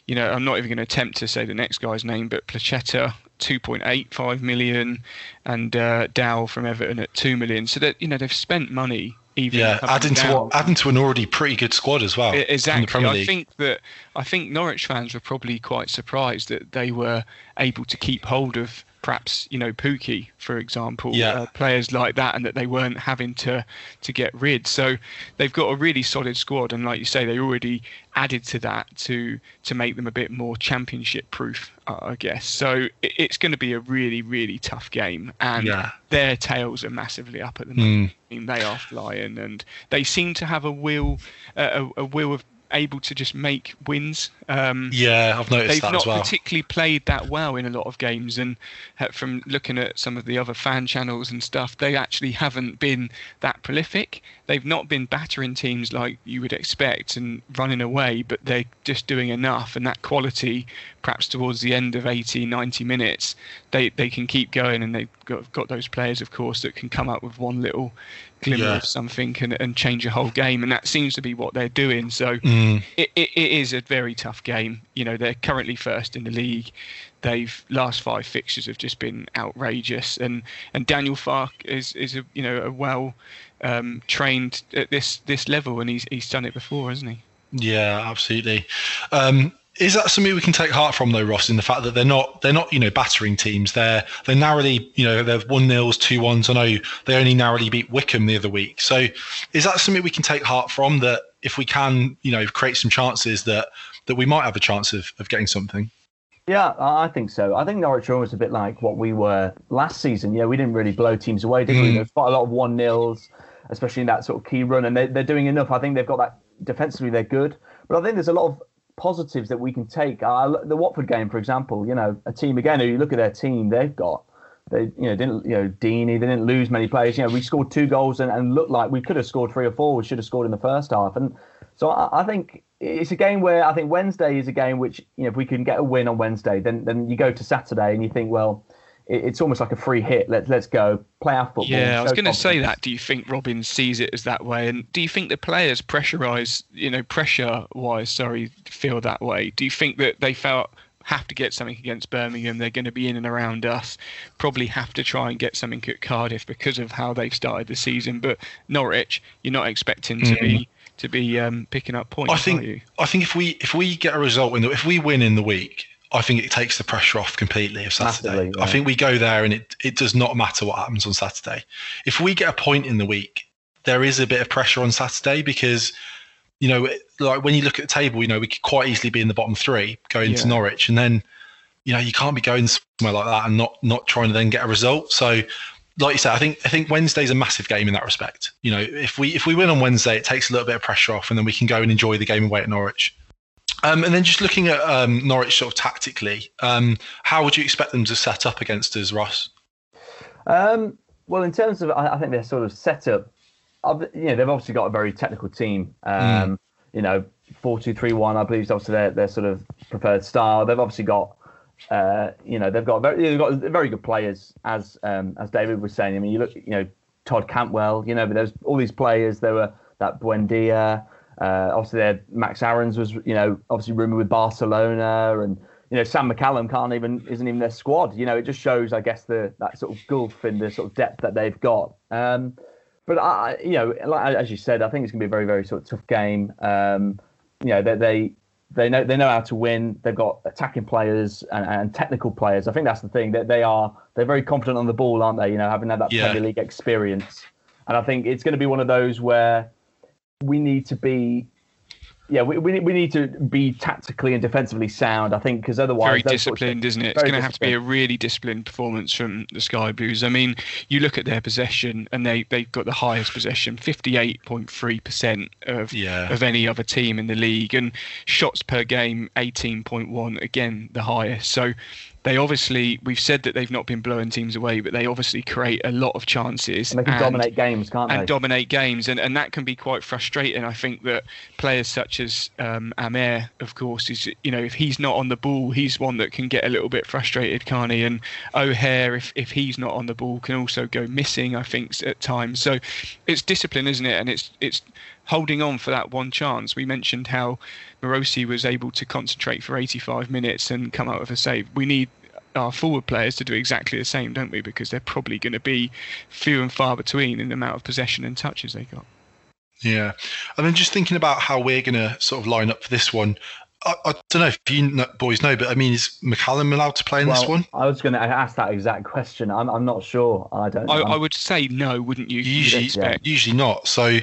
you know, I'm not even going to attempt to say the next guy's name, but Placheta, 2.85 million, and uh, Dow from Everton at 2 million. So that you know they've spent money. Even yeah, adding to adding to an already pretty good squad as well. Exactly. I think that I think Norwich fans were probably quite surprised that they were able to keep hold of perhaps you know Pukki, for example, yeah. uh, players like that, and that they weren't having to to get rid. So they've got a really solid squad, and like you say, they already added to that to to make them a bit more championship proof, uh, I guess. So it, it's going to be a really really tough game, and yeah. their tails are massively up at the moment. Mm. I mean, they are flying, and they seem to have a will uh, a, a will of able to just make wins. Um, yeah, I've noticed that as well. They've not particularly played that well in a lot of games, and from looking at some of the other fan channels and stuff, they actually haven't been that prolific. they've not been battering teams like you would expect and running away, but they're just doing enough. And that quality, perhaps towards the end of 80, 90 minutes, they, they can keep going. And they've got, got those players, of course, that can come up with one little glimmer Yeah. of something and, and change a whole game. And that seems to be what they're doing. So Mm. it, it, it is a very tough game. You know, they're currently first in the league. They've last five fixtures have just been outrageous, and and Daniel Farke is is a you know a well um, trained at this this level, and he's he's done it before, hasn't he? Yeah, absolutely. Um, is that something we can take heart from though, Ross? In the fact that they're not they're not you know battering teams. They're they're narrowly you know they've one nils, two ones. I know they only narrowly beat Wycombe the other week. So is that something we can take heart from? That if we can you know create some chances that that we might have a chance of of getting something. Yeah, I think so. I think Norwich are almost a bit like what we were last season. Yeah, we didn't really blow teams away, did we? Mm. There's quite a lot of one nils, especially in that sort of key run, and they, they're doing enough. I think they've got that defensively, they're good, but I think there's a lot of positives that we can take. The Watford game, for example, you know, a team again. You look at their team; they've got they you know didn't you know Deeney, they didn't lose many players. You know, we scored two goals and, and looked like we could have scored three or four. We should have scored in the first half, and so I, I think it's a game where I think Wednesday is a game which you know if we can get a win on Wednesday, then then you go to Saturday and you think well. It- It's almost like a free hit. Let's let's go play our football. Yeah, I was going to say that. Do you think Robins sees it as that way, and do you think the players pressurise, you know, pressure-wise, sorry, feel that way? Do you think that they felt have to get something against Birmingham? They're going to be in and around us. Probably have to try and get something at Cardiff because of how they've started the season. But Norwich, you're not expecting to be to be um, picking up points, I are you? think I think if we if we get a result in the if we win in the week, I think it takes the pressure off completely of Saturday. Massively, yeah. I think we go there and it it does not matter what happens on Saturday. If we get a point in the week, there is a bit of pressure on Saturday because you know like when you look at the table, you know we could quite easily be in the bottom three going to Norwich, and then you know you can't be going somewhere like that and not not trying to then get a result. So like you said, I think I think Wednesday's a massive game in that respect. You know, if we if we win on Wednesday, it takes a little bit of pressure off, and then we can go and enjoy the game away at Norwich. Um, and then just looking at um, Norwich sort of tactically, um, how would you expect them to set up against us, Ross? Um, well, in terms of, I, I think their sort of setup, ob- you know, they've obviously got a very technical team. Um, You know, four two three one, I believe, is obviously their, their sort of preferred style. They've obviously got, uh, you know, they've got very, they've got very good players, as um, as David was saying. I mean, you look, you know, Todd Cantwell, you know, but there's all these players. There were that Buendia. Uh, obviously, there Max Aarons was, you know, obviously rumored with Barcelona, and you know Sam McCallum can't even isn't even their squad. You know, it just shows, I guess, the that sort of gulf in the sort of depth that they've got. Um, but I, you know, like, as you said, I think it's going to be a very, very sort of tough game. Um, you know, they, they they know they know how to win. They've got attacking players and, and technical players. I think that's the thing that they are. They're very confident on the ball, aren't they? You know, having had that Yeah. Premier League experience. And I think it's going to be one of those where we need to be. Yeah, we, we, need- we need to be tactically and defensively sound. I think because otherwise, very those sorts of- disciplined, isn't it? It's going to have to be a really disciplined performance from the Sky Blues. I mean, you look at their possession, and they they've got the highest possession, fifty-eight point three percent of Yeah. of any other team in the league, and shots per game, eighteen point one, again the highest. So. They obviously, we've said that they've not been blowing teams away, but they obviously create a lot of chances. And they can and- dominate games, can't and they? And dominate games, and, and that can be quite frustrating. I think that players such as um, Hamer, of course, is you know if he's not on the ball, he's one that can get a little bit frustrated, can't he? And O'Hare, if if he's not on the ball, can also go missing. I think at times. So it's discipline, isn't it? And it's it's holding on for that one chance. We mentioned how Marosi was able to concentrate for 85 minutes and come out with a save. We need our forward players to do exactly the same, don't we? Because they're probably going to be few and far between in the amount of possession and touches they got. Yeah, and then just thinking about how we're going to sort of line up for this one. I, I don't know if you kn- boys know, but I mean, is McCallum allowed to play in this one? I was going to ask that exact question. I'm, I'm not sure. I don't. I, know. I would say no, wouldn't you? You'd Usually, expect. usually not. So,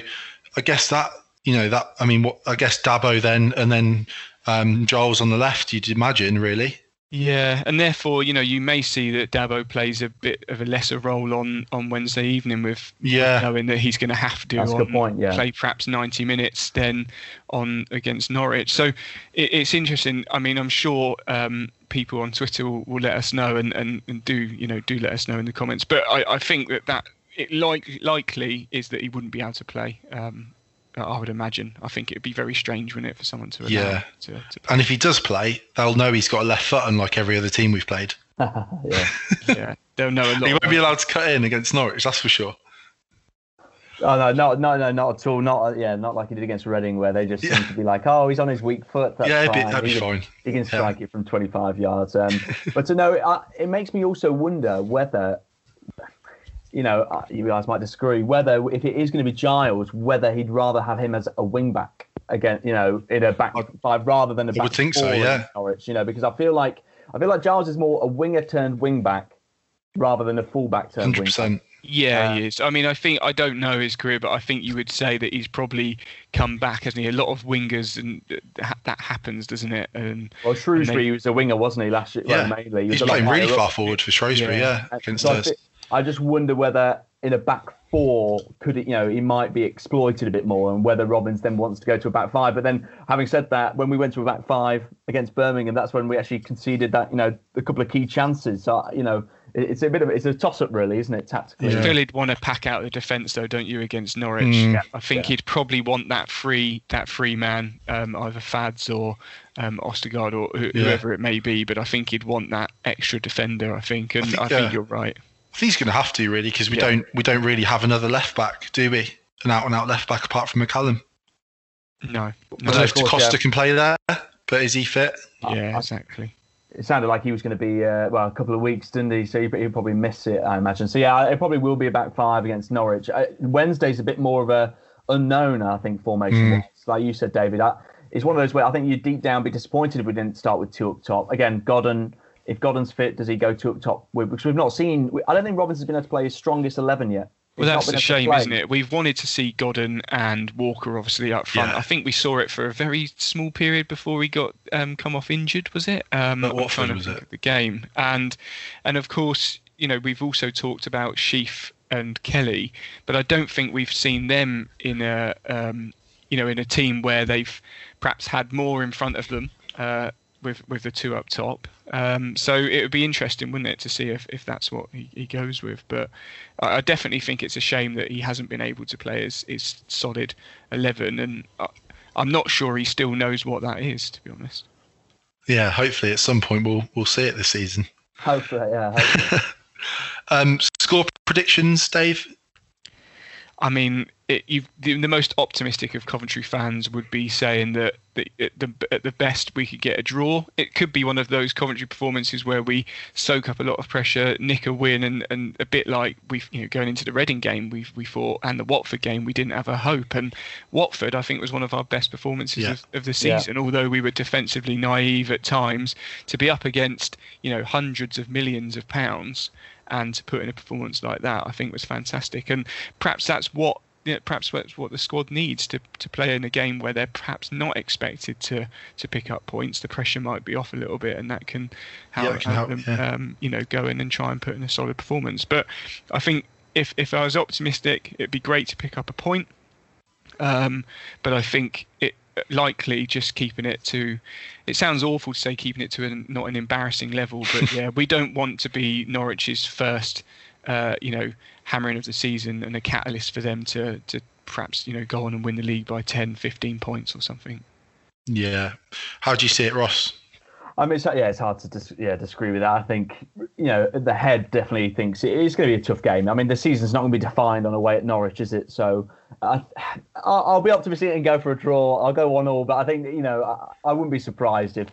I guess that you know that I mean, what I guess Dabo then, and then um, Giles on the left. You'd imagine, really. Yeah, and therefore, you know, you may see that Dabo plays a bit of a lesser role on, on Wednesday evening with Yeah. knowing that he's going to have to on, point, yeah. play perhaps 90 minutes then on against Norwich. So it, it's interesting. I mean, I'm sure um, people on Twitter will, will let us know and, and, and do you know do let us know in the comments. But I, I think that that it like likely is that he wouldn't be able to play. Um, I would imagine. I think it would be very strange, wouldn't it, for someone to Yeah. to, to And if he does play, they'll know he's got a left foot, unlike every other team we've played. yeah. yeah, they'll know a lot. He won't be allowed to cut in against Norwich, that's for sure. Oh no, no, no, no, not at all. Not yeah, not like he did against Reading, where they just seem to be like, oh, he's on his weak foot. That's Yeah, it'd be- fine. that'd be he can, fine. He can Yeah. strike it from 25 yards. Um, but to know, uh, it makes me also wonder whether, you know, uh, you guys might disagree, whether if it is going to be Giles, whether he'd rather have him as a wing back again, you know, in a back five rather than a back would think so, four in yeah. Norwich, you know, because I feel like I feel like Giles is more a winger turned wing back rather than a full back turned wing back. 100%. Yeah, Uh, he is. I mean, I think I don't know his career, but I think you would say that he's probably come back, hasn't he? A lot of wingers, and that, that happens, doesn't it? And Well, Shrewsbury they- was a winger, wasn't he, last year? Yeah. Well, mainly. He was He's a playing really far forward for Shrewsbury, yeah, Uh, against so I, us. Thi- I just wonder whether in a back four could it, you know, he might be exploited a bit more, and whether Robins then wants to go to a back five. But then, having said that, when we went to a back five against Birmingham, that's when we actually conceded that, you know, a couple of key chances. So you know, it's a bit of it's a toss up, really, isn't it, tactically? I feel he'd want to pack out the defence, though, don't you, against Norwich? Mm. Yeah. I think Yeah. he'd probably want that free that free man, um, either Fads or um, Østigård or who, Yeah. whoever it may be. But I think he'd want that extra defender. I think, and I think, think, uh, you're right. I think he's going to have to really because we Yeah. don't we don't really have another left back, do we? An out and out left back apart from McCallum. No, I don't know if of course, Costa yeah. can play there, but is he fit? yeah, exactly. It sounded like he was going to be uh, well a couple of weeks, didn't he? So he- he'll probably miss it, I imagine. So yeah, it probably will be a back five against Norwich. Uh, Wednesday's a bit more of a unknown, I think, formation. wise. Like you said, David, I, it's one of those where I think you deep down be disappointed if we didn't start with two up top. Again, Godden. If Godden's fit, does he go two up top? We- Because we've not seen. I don't think Robinson's been able to play his strongest eleven yet. Well, He's not that's a shame, isn't it? We've wanted to see Godden and Walker obviously up front. Yeah. I think we saw it for a very small period before he got um, come off injured. Was it? Um, At I'm Watford, trying to was it? the game, and and of course, you know, we've also talked about Sheaf and Kelly, but I don't think we've seen them in a um, you know in a team where they've perhaps had more in front of them. Uh, with, with the two up top, um, so it would be interesting, wouldn't it, to see if, if that's what he, he goes with. But I, I definitely think it's a shame that he hasn't been able to play his, his solid eleven, and I, I'm not sure he still knows what that is, to be honest. Yeah, hopefully at some point we'll we'll see it this season. Hopefully, yeah. Hopefully. Um, score predictions, Dave. I mean, it, the, the most optimistic of Coventry fans would be saying that, at, the, at the best we could get a draw. It could be one of those Coventry performances where we soak up a lot of pressure, nick a win, and, and a bit like we, you know, going into the Reading game, we we thought, and the Watford game, we didn't have a hope. And Watford, I think, was one of our best performances Yeah. of, of the Yeah. season. Although we were defensively naive at times, to be up against you know hundreds of millions of pounds and to put in a performance like that, I think was fantastic. And perhaps that's what yeah, perhaps that's what the squad needs to, to play in a game where they're perhaps not expected to, to pick up points. The pressure might be off a little bit, and that can help, Yeah, can help, them, yeah. um, you know, go in and try and put in a solid performance. But I think if if I was optimistic, it'd be great to pick up a point. Um, but I think it likely just keeping it to. It sounds awful to say keeping it to a, not an embarrassing level, but yeah, we don't want to be Norwich's first, uh, you know, hammering of the season and a catalyst for them to to perhaps you know go on and win the league by 10, 15 points or something. Yeah. How do you see it, Ross? I mean, it's, yeah, it's hard to dis- yeah disagree with that. I think you know the head definitely thinks it is going to be a tough game. I mean, the season's not going to be defined on away at Norwich, is it? So I, I'll, I'll be optimistic and go for a draw. I'll go one all, but I think you know I, I wouldn't be surprised if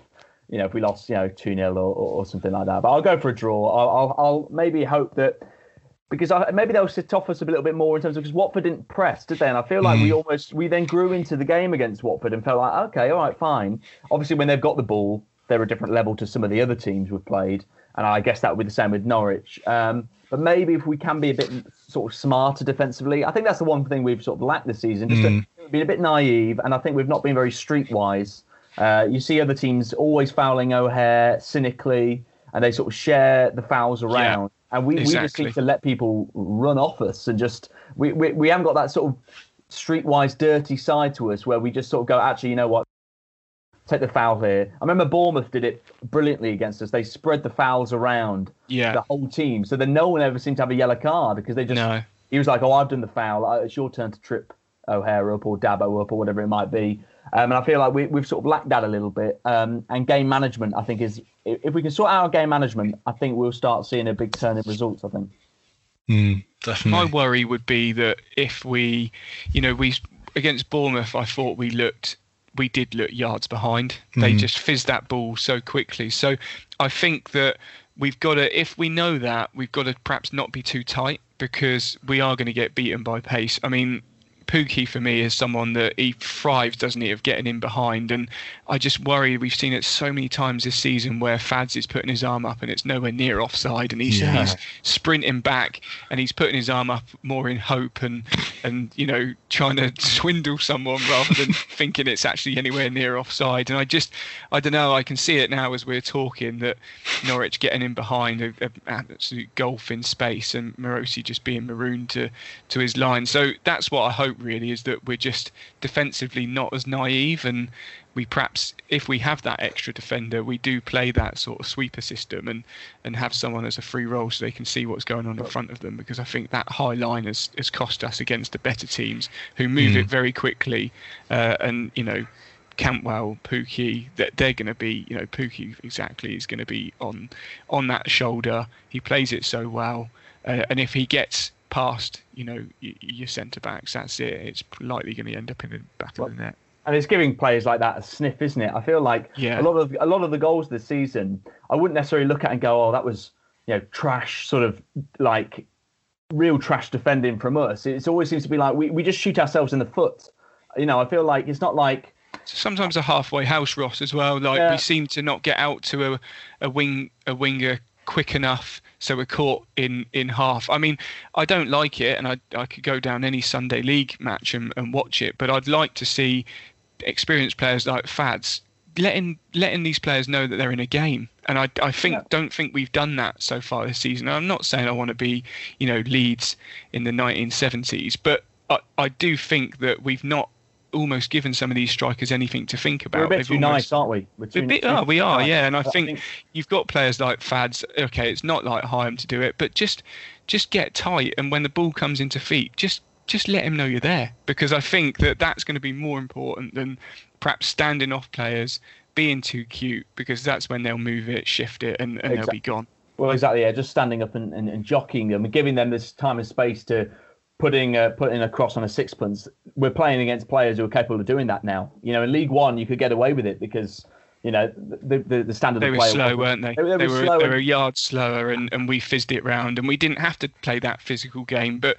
you know if we lost you know two 0 or, or, or something like that. But I'll go for a draw. I'll, I'll, I'll maybe hope that. Because I, maybe they'll sit off us a little bit more in terms of because Watford didn't press, did they? And I feel like we almost we then grew into the game against Watford and felt like okay, all right, fine. Obviously, when they've got the ball, they're a different level to some of the other teams we've played, and I guess that would be the same with Norwich. Um, but maybe if we can be a bit sort of smarter defensively, I think that's the one thing we've sort of lacked this season. Just to be a bit naive, and I think we've not been very streetwise. Uh, you see other teams always fouling O'Hare cynically, and they sort of share the fouls around. And we, we just exactly. seem to let people run off us and just we, we, we haven't got that sort of streetwise dirty side to us where we just sort of go, actually, you know what? Take the foul here. I remember Bournemouth did it brilliantly against us. They spread the fouls around Yeah. the whole team, so then no one ever seemed to have a yellow card because they just No. he was like, "Oh, I've done the foul. Uh, It's your turn to trip O'Hare up or Dabo up or whatever it might be." Um, and I feel like we, we've sort of lacked that a little bit. Um, and game management, I think, is if we can sort out our game management, I think we'll start seeing a big turn in results. I think. Mm, definitely. My worry would be that if we, you know, we against Bournemouth, I thought we looked, we did look yards behind. They Mhm. just fizzed that ball so quickly. So I think that we've got to, if we know that, we've got to perhaps not be too tight because we are going to get beaten by pace. I mean. Pukki for me is someone that he thrives, doesn't he, of getting in behind. And I just worry we've seen it so many times this season where Fads is putting his arm up and it's nowhere near offside, and he's, Yeah. he's sprinting back and he's putting his arm up more in hope and and you know trying to swindle someone rather than thinking it's actually anywhere near offside. And I just I don't know. I can see it now as we're talking that Norwich getting in behind a, a absolute gulf in space and Marosi just being marooned to to his line. So that's what I hope really is that we're just defensively not as naive and we perhaps if we have that extra defender we do play that sort of sweeper system and and have someone as a free role so they can see what's going on in front of them because I think that high line has, has cost us against the better teams who move Mm. it very quickly uh, and you know Cantwell, Pukki, that they're going to be, you know, Pukki exactly is going to be on on that shoulder. He plays it so well, uh, and if he gets past, you know, your centre backs, that's it. It's likely going to end up in the back of the net. and it's giving players like that a sniff, isn't it? I feel like Yeah. a lot of a lot of the goals this season, I wouldn't necessarily look at and go, "Oh, that was you know trash," sort of like real trash defending from us. It always seems to be like we, we just shoot ourselves in the foot. You know, I feel like it's not like Sometimes a halfway house, Ross, as well. Like Yeah. we seem to not get out to a, a wing a winger quick enough, so we're caught in in half. I mean, I don't like it, and I I could go down any Sunday league match and, and watch it, but I'd like to see experienced players like Fads letting letting these players know that they're in a game. And I, I think don't think we've done that so far this season. I'm not saying I want to be, you know, Leeds in the 1970s, but I, I do think that we've not almost given some of these strikers anything to think about. we're a bit They've too almost- nice, aren't we? We're a too- bit, oh, we are, nice. yeah. And I I think, think- you've got players like Fads. Okay, it's not like Hyam to do it, but just just get tight. And when the ball comes into feet, just just let him know you're there. Because I think that that's going to be more important than perhaps standing off players, being too cute, because that's when they'll move it, shift it, and, and they'll be gone. Well, exactly. Yeah, just standing up and, and, and jockeying them and giving them this time and space to putting uh, putting a cross on a sixpence. We're playing against players who are capable of doing that now. You know, in League One, you could get away with it because you know the the, the standard They of were slow, weren't they? They, they were, were, they were a yard slower, and, and we fizzed it round, and we didn't have to play that physical game. But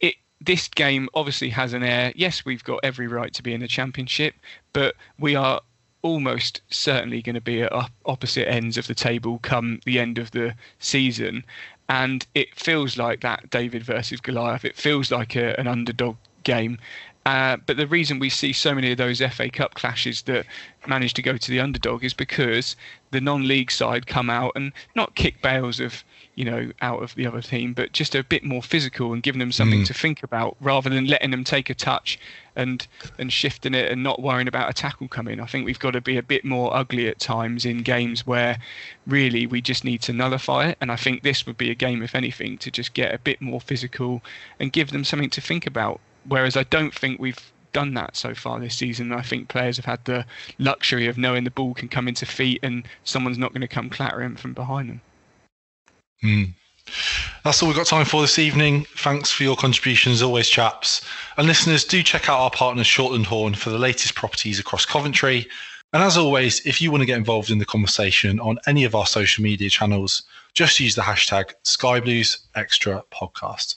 it this game obviously has an air. Yes, we've got every right to be in the championship, but we are almost certainly going to be at opposite ends of the table come the end of the season. And it feels like that David versus Goliath. It feels like a, an underdog game. Uh, but the reason we see so many of those FA Cup clashes that manage to go to the underdog is because the non-league side come out and not kick bales of, you know, out of the other team, but just a bit more physical and giving them something Mm. to think about rather than letting them take a touch and and shifting it and not worrying about a tackle coming. I think we've got to be a bit more ugly at times in games where really we just need to nullify it. And I think this would be a game, if anything, to just get a bit more physical and give them something to think about. Whereas I don't think we've done that so far this season. I think players have had the luxury of knowing the ball can come into feet and someone's not going to come clattering from behind them. Hmm. That's all we've got time for this evening. Thanks for your contributions, always, chaps. And listeners, do check out our partners, Shortland Horn, for the latest properties across Coventry. And as always, if you want to get involved in the conversation on any of our social media channels, just use the hashtag SkyBluesExtraPodcast.